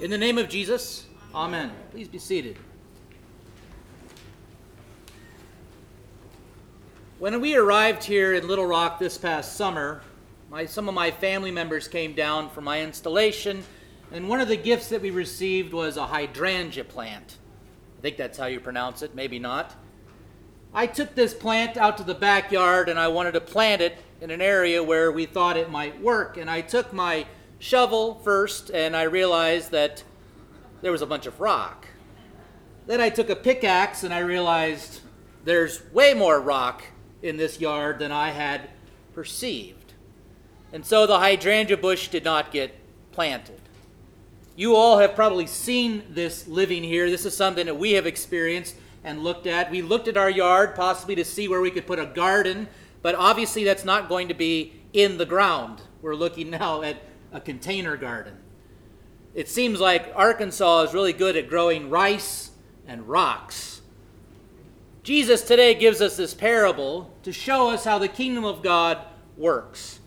In the name of Jesus, Amen. Please be seated. When we arrived here in Little Rock this past summer, my, some of my family members came down for my installation, and one of the gifts that we received was a hydrangea plant. I think that's how you pronounce it, maybe not. I took this plant out to the backyard and I wanted to plant it in an area where we thought it might work. And I took my shovel first and I realized that there was a bunch of rock. Then I took a pickaxe and I realized there's way more rock in this yard than I had perceived. And so the hydrangea bush did not get planted. You all have probably seen this living here. This is something that we have experienced and looked at. We looked at our yard possibly to see where we could put a garden, but obviously that's not going to be in the ground. We're looking now at a container garden. It seems like Arkansas is really good at growing rice and rocks. Jesus today gives us this parable to show us how the kingdom of God works.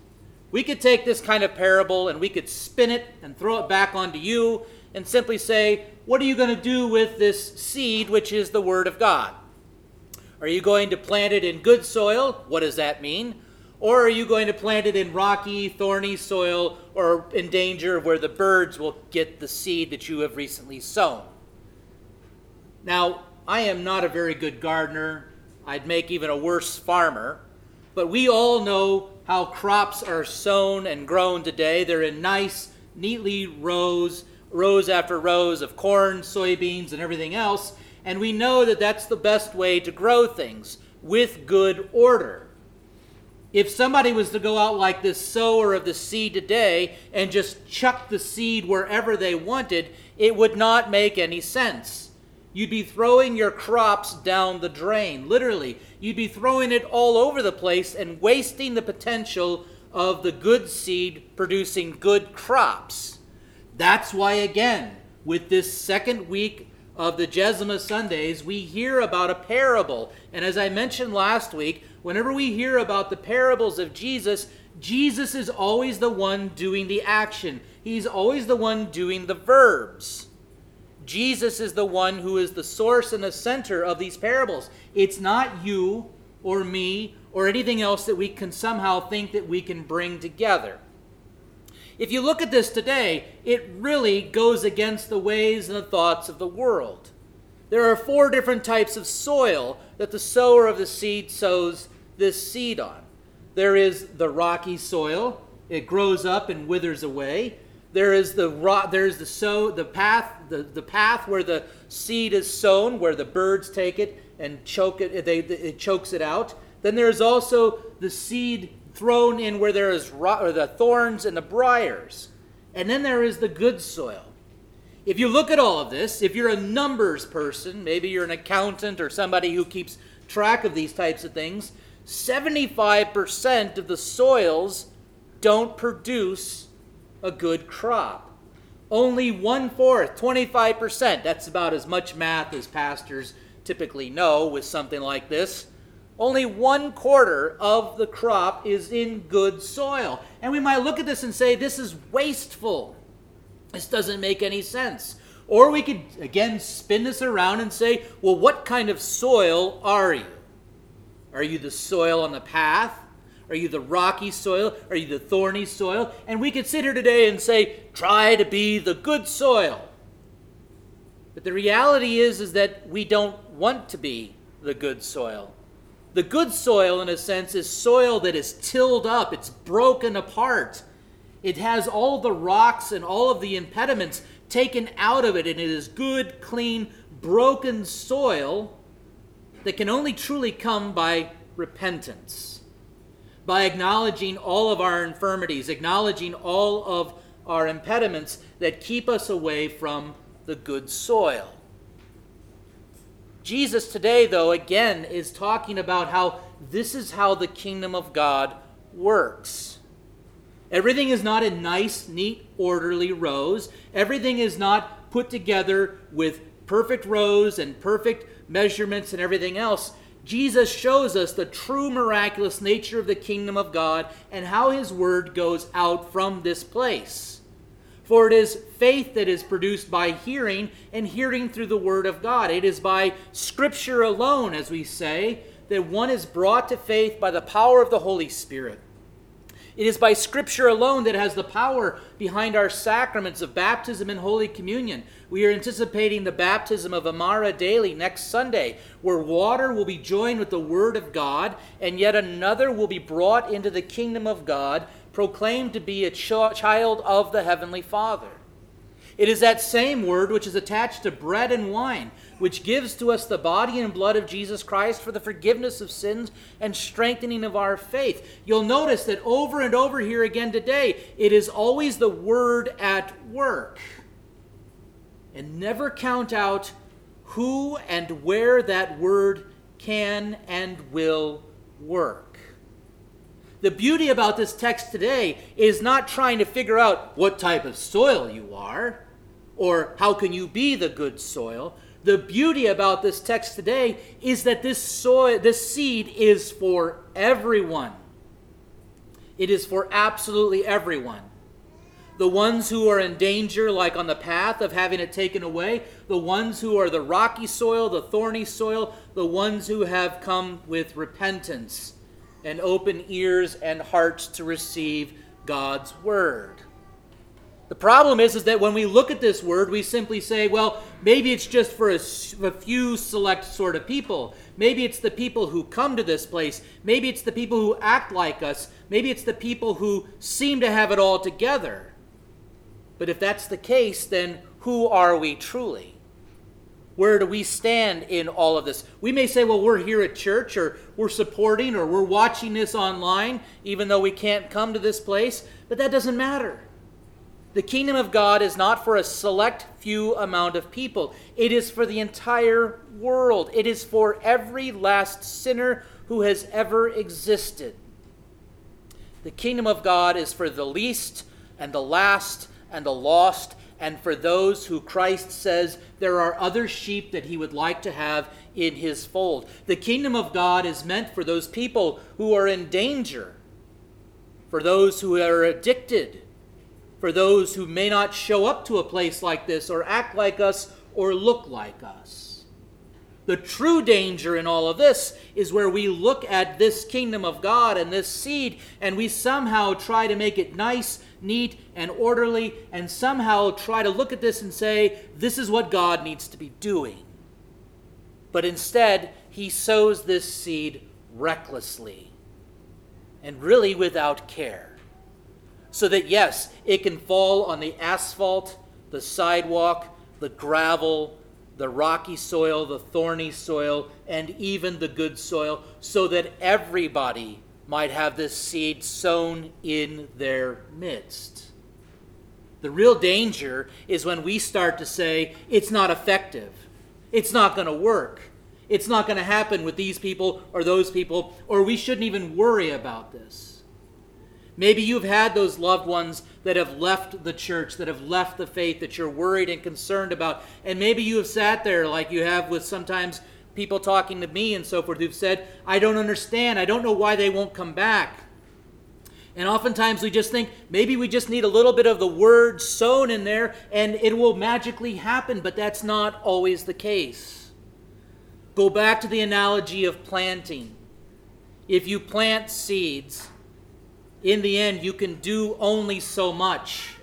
We could take this kind of parable and we could spin it and throw it back onto you and simply say, What are you going to do with this seed, which is the Word of God? Are you going to plant it in good soil? What does that mean? Or are you going to plant it in rocky, thorny soil or in danger where the birds will get the seed that you have recently sown? Now, I am not a very good gardener. I'd make even a worse farmer. But we all know how crops are sown and grown today. They're in nice, neatly rows, rows after rows of corn, soybeans, and everything else. And we know that that's the best way to grow things with good order. If somebody was to go out like this sower of the seed today and just chuck the seed wherever they wanted, it would not make any sense. You'd be throwing your crops down the drain, literally. You'd be throwing it all over the place and wasting the potential of the good seed producing good crops. That's why, again, with this second week of the Gesima Sundays, we hear about a parable. And as I mentioned last week, whenever we hear about the parables of Jesus, Jesus is always the one doing the action, he's always the one doing the verbs. Jesus is the one who is the source and the center of these parables. It's not you or me or anything else that we can somehow think that we can bring together. If you look at this today, it really goes against the ways and the thoughts of the world. There are four different types of soil that the sower of the seed sows this seed on. There is the rocky soil, it grows up and withers away. There is the rock, there's the sow, the path, the, the path where the seed is sown, where the birds take it and choke it, they, it chokes it out. Then there's also the seed thrown in where there is ro- the thorns and the briars. And then there is the good soil. If you look at all of this, if you're a numbers person, maybe you're an accountant or somebody who keeps track of these types of things, 75% of the soils don't produce a good crop. Only one fourth, 25%, that's about as much math as pastors typically know with something like this. Only one quarter of the crop is in good soil. And we might look at this and say, this is wasteful. This doesn't make any sense. Or we could, again, spin this around and say, well, what kind of soil are you? Are you the soil on the path? Are you the rocky soil? Are you the thorny soil? And we could sit here today and say, try to be the good soil. But the reality is, is that we don't want to be the good soil. The good soil, in a sense, is soil that is tilled up, it's broken apart. It has all the rocks and all of the impediments taken out of it, and it is good, clean, broken soil that can only truly come by repentance, by acknowledging all of our infirmities, acknowledging all of our impediments that keep us away from the good soil. Jesus today, though, again, is talking about how this is how the kingdom of God works. Everything is not in nice, neat, orderly rows. Everything is not put together with perfect rows and perfect measurements and everything else. Jesus shows us the true miraculous nature of the kingdom of God and how his word goes out from this place. For it is faith that is produced by hearing, and hearing through the Word of God. It is by Scripture alone, as we say, that one is brought to faith by the power of the Holy Spirit. It is by Scripture alone that has the power behind our sacraments of baptism and Holy Communion. We are anticipating the baptism of Amara daily next Sunday, where water will be joined with the Word of God, and yet another will be brought into the kingdom of God, proclaimed to be a ch- child of the Heavenly Father. It is that same word which is attached to bread and wine, which gives to us the body and blood of Jesus Christ for the forgiveness of sins and strengthening of our faith. You'll notice that over and over here again today, it is always the word at work. And never count out who and where that word can and will work. The beauty about this text today is not trying to figure out what type of soil you are or how can you be the good soil. The beauty about this text today is that this soil this seed is for everyone. It is for absolutely everyone. The ones who are in danger, like on the path of having it taken away, the ones who are the rocky soil, the thorny soil, the ones who have come with repentance and open ears and hearts to receive God's word. The problem is, is that when we look at this word, we simply say, well, maybe it's just for a, a, few select sort of people. Maybe it's the people who come to this place. Maybe it's the people who act like us. Maybe it's the people who seem to have it all together. But if that's the case, then who are we truly? Where do we stand in all of this? We may say, well, we're here at church, or we're supporting, or we're watching this online, even though we can't come to this place, but that doesn't matter. The kingdom of God is not for a select few amount of people, it is for the entire world. It is for every last sinner who has ever existed. The kingdom of God is for the least and the last and the lost, and for those who Christ says there are other sheep that he would like to have in his fold. The kingdom of God is meant for those people who are in danger, for those who are addicted for those who may not show up to a place like this or act like us or look like us. The true danger in all of this is where we look at this kingdom of God and this seed and we somehow try to make it nice, neat, and orderly, and somehow try to look at this and say, this is what God needs to be doing. But instead, he sows this seed recklessly and really without care so that, yes, it can fall on the asphalt, the sidewalk, the gravel, the rocky soil, the thorny soil, and even the good soil, so that everybody might have this seed sown in their midst. The real danger is when we start to say, it's not effective, it's not going to work, it's not going to happen with these people or those people, or we shouldn't even worry about this. Maybe you've had those loved ones that have left the church, that have left the faith, that you're worried and concerned about. And maybe you have sat there like you have with sometimes people talking to me and so forth who've said, I don't understand. I don't know why they won't come back. And oftentimes we just think maybe we just need a little bit of the word sown in there and it will magically happen, but that's not always the case. Go back to the analogy of planting. If you plant seeds, in the end, you can do only so much.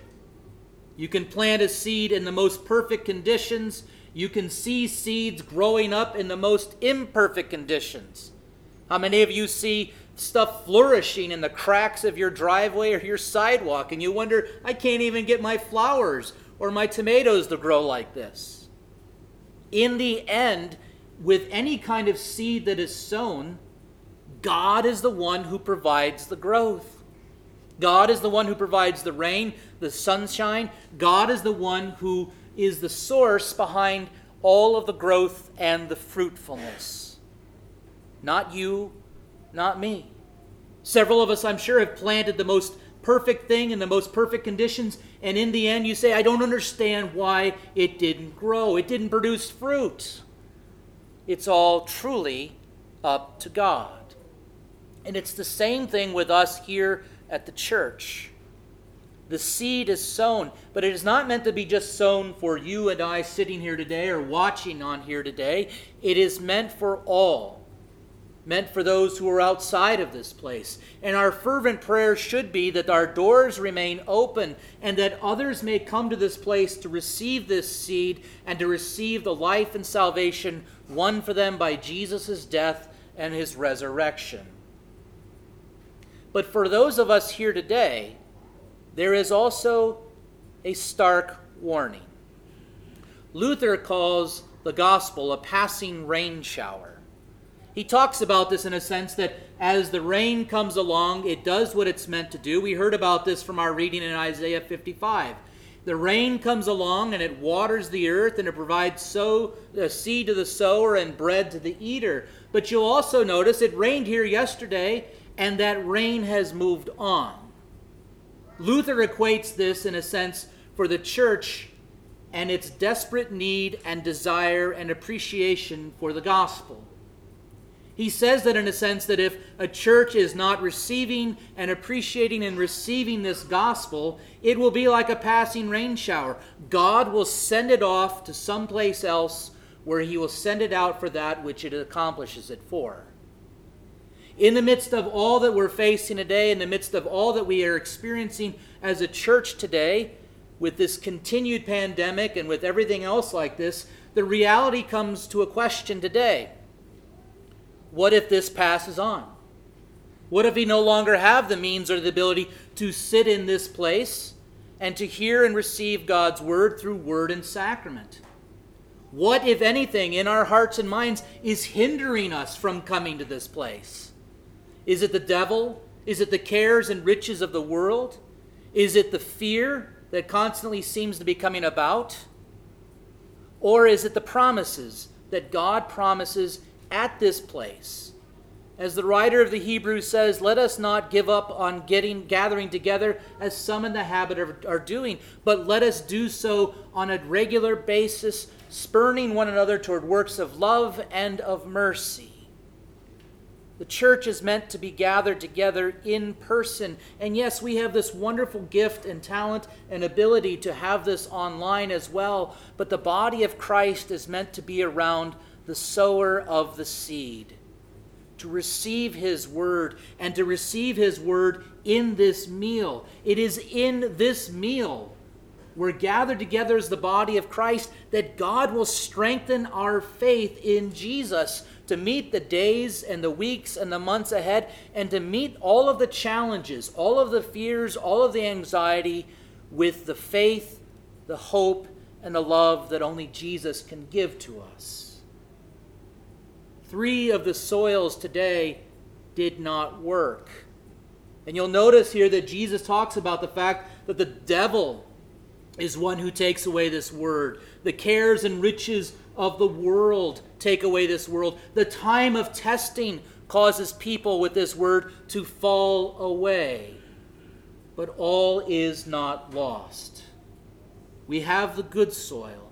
You can plant a seed in the most perfect conditions. You can see seeds growing up in the most imperfect conditions. How many of you see stuff flourishing in the cracks of your driveway or your sidewalk and you wonder, I can't even get my flowers or my tomatoes to grow like this? In the end, with any kind of seed that is sown, God is the one who provides the growth. God is the one who provides the rain, the sunshine. God is the one who is the source behind all of the growth and the fruitfulness. Not you, not me. Several of us, I'm sure, have planted the most perfect thing in the most perfect conditions, and in the end, you say, I don't understand why it didn't grow, it didn't produce fruit. It's all truly up to God. And it's the same thing with us here at the church. The seed is sown, but it is not meant to be just sown for you and I sitting here today or watching on here today. It is meant for all, meant for those who are outside of this place. And our fervent prayer should be that our doors remain open and that others may come to this place to receive this seed and to receive the life and salvation won for them by Jesus' death and his resurrection. But for those of us here today, there is also a stark warning. Luther calls the gospel a passing rain shower. He talks about this in a sense that as the rain comes along, it does what it's meant to do. We heard about this from our reading in Isaiah 55. The rain comes along and it waters the earth and it provides sow, uh, seed to the sower and bread to the eater. But you'll also notice it rained here yesterday and that rain has moved on. Luther equates this, in a sense, for the church and its desperate need and desire and appreciation for the gospel. He says that, in a sense, that if a church is not receiving and appreciating and receiving this gospel, it will be like a passing rain shower. God will send it off to someplace else where He will send it out for that which it accomplishes it for. In the midst of all that we're facing today, in the midst of all that we are experiencing as a church today, with this continued pandemic and with everything else like this, the reality comes to a question today. What if this passes on? What if we no longer have the means or the ability to sit in this place and to hear and receive God's word through word and sacrament? What, if anything, in our hearts and minds is hindering us from coming to this place? Is it the devil? Is it the cares and riches of the world? Is it the fear that constantly seems to be coming about? Or is it the promises that God promises at this place? As the writer of the Hebrews says, let us not give up on getting gathering together as some in the habit of, are doing, but let us do so on a regular basis, spurning one another toward works of love and of mercy. The church is meant to be gathered together in person. And yes, we have this wonderful gift and talent and ability to have this online as well. But the body of Christ is meant to be around the sower of the seed, to receive his word and to receive his word in this meal. It is in this meal. We're gathered together as the body of Christ that God will strengthen our faith in Jesus to meet the days and the weeks and the months ahead, and to meet all of the challenges, all of the fears, all of the anxiety with the faith, the hope, and the love that only Jesus can give to us. Three of the soils today did not work. And you'll notice here that Jesus talks about the fact that the devil is one who takes away this word. The cares and riches of the world take away this world. The time of testing causes people with this word to fall away. But all is not lost. We have the good soil,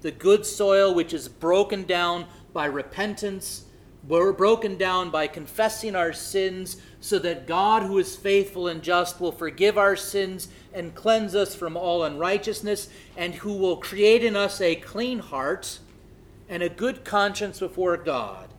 the good soil which is broken down by repentance, broken down by confessing our sins, so that God, who is faithful and just, will forgive our sins and cleanse us from all unrighteousness, and who will create in us a clean heart and a good conscience before God,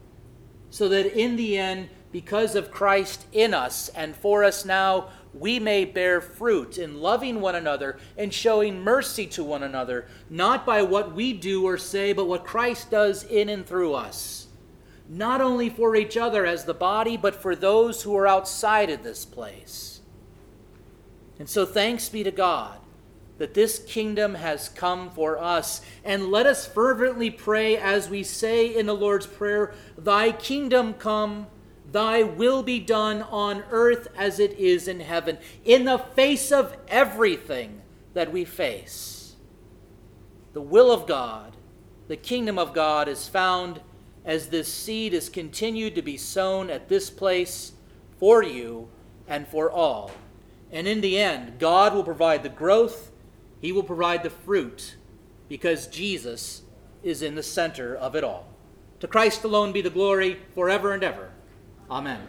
so that in the end, because of Christ in us and for us now, we may bear fruit in loving one another and showing mercy to one another, not by what we do or say, but what Christ does in and through us. Not only for each other as the body, but for those who are outside of this place. And so thanks be to God that this kingdom has come for us. And let us fervently pray as we say in the Lord's Prayer, Thy kingdom come, Thy will be done on earth as it is in heaven, in the face of everything that we face. The will of God, the kingdom of God is found as this seed is continued to be sown at this place for you and for all. And in the end, God will provide the growth he will provide the fruit because Jesus is in the center of it all. To Christ alone be the glory forever and ever. Amen.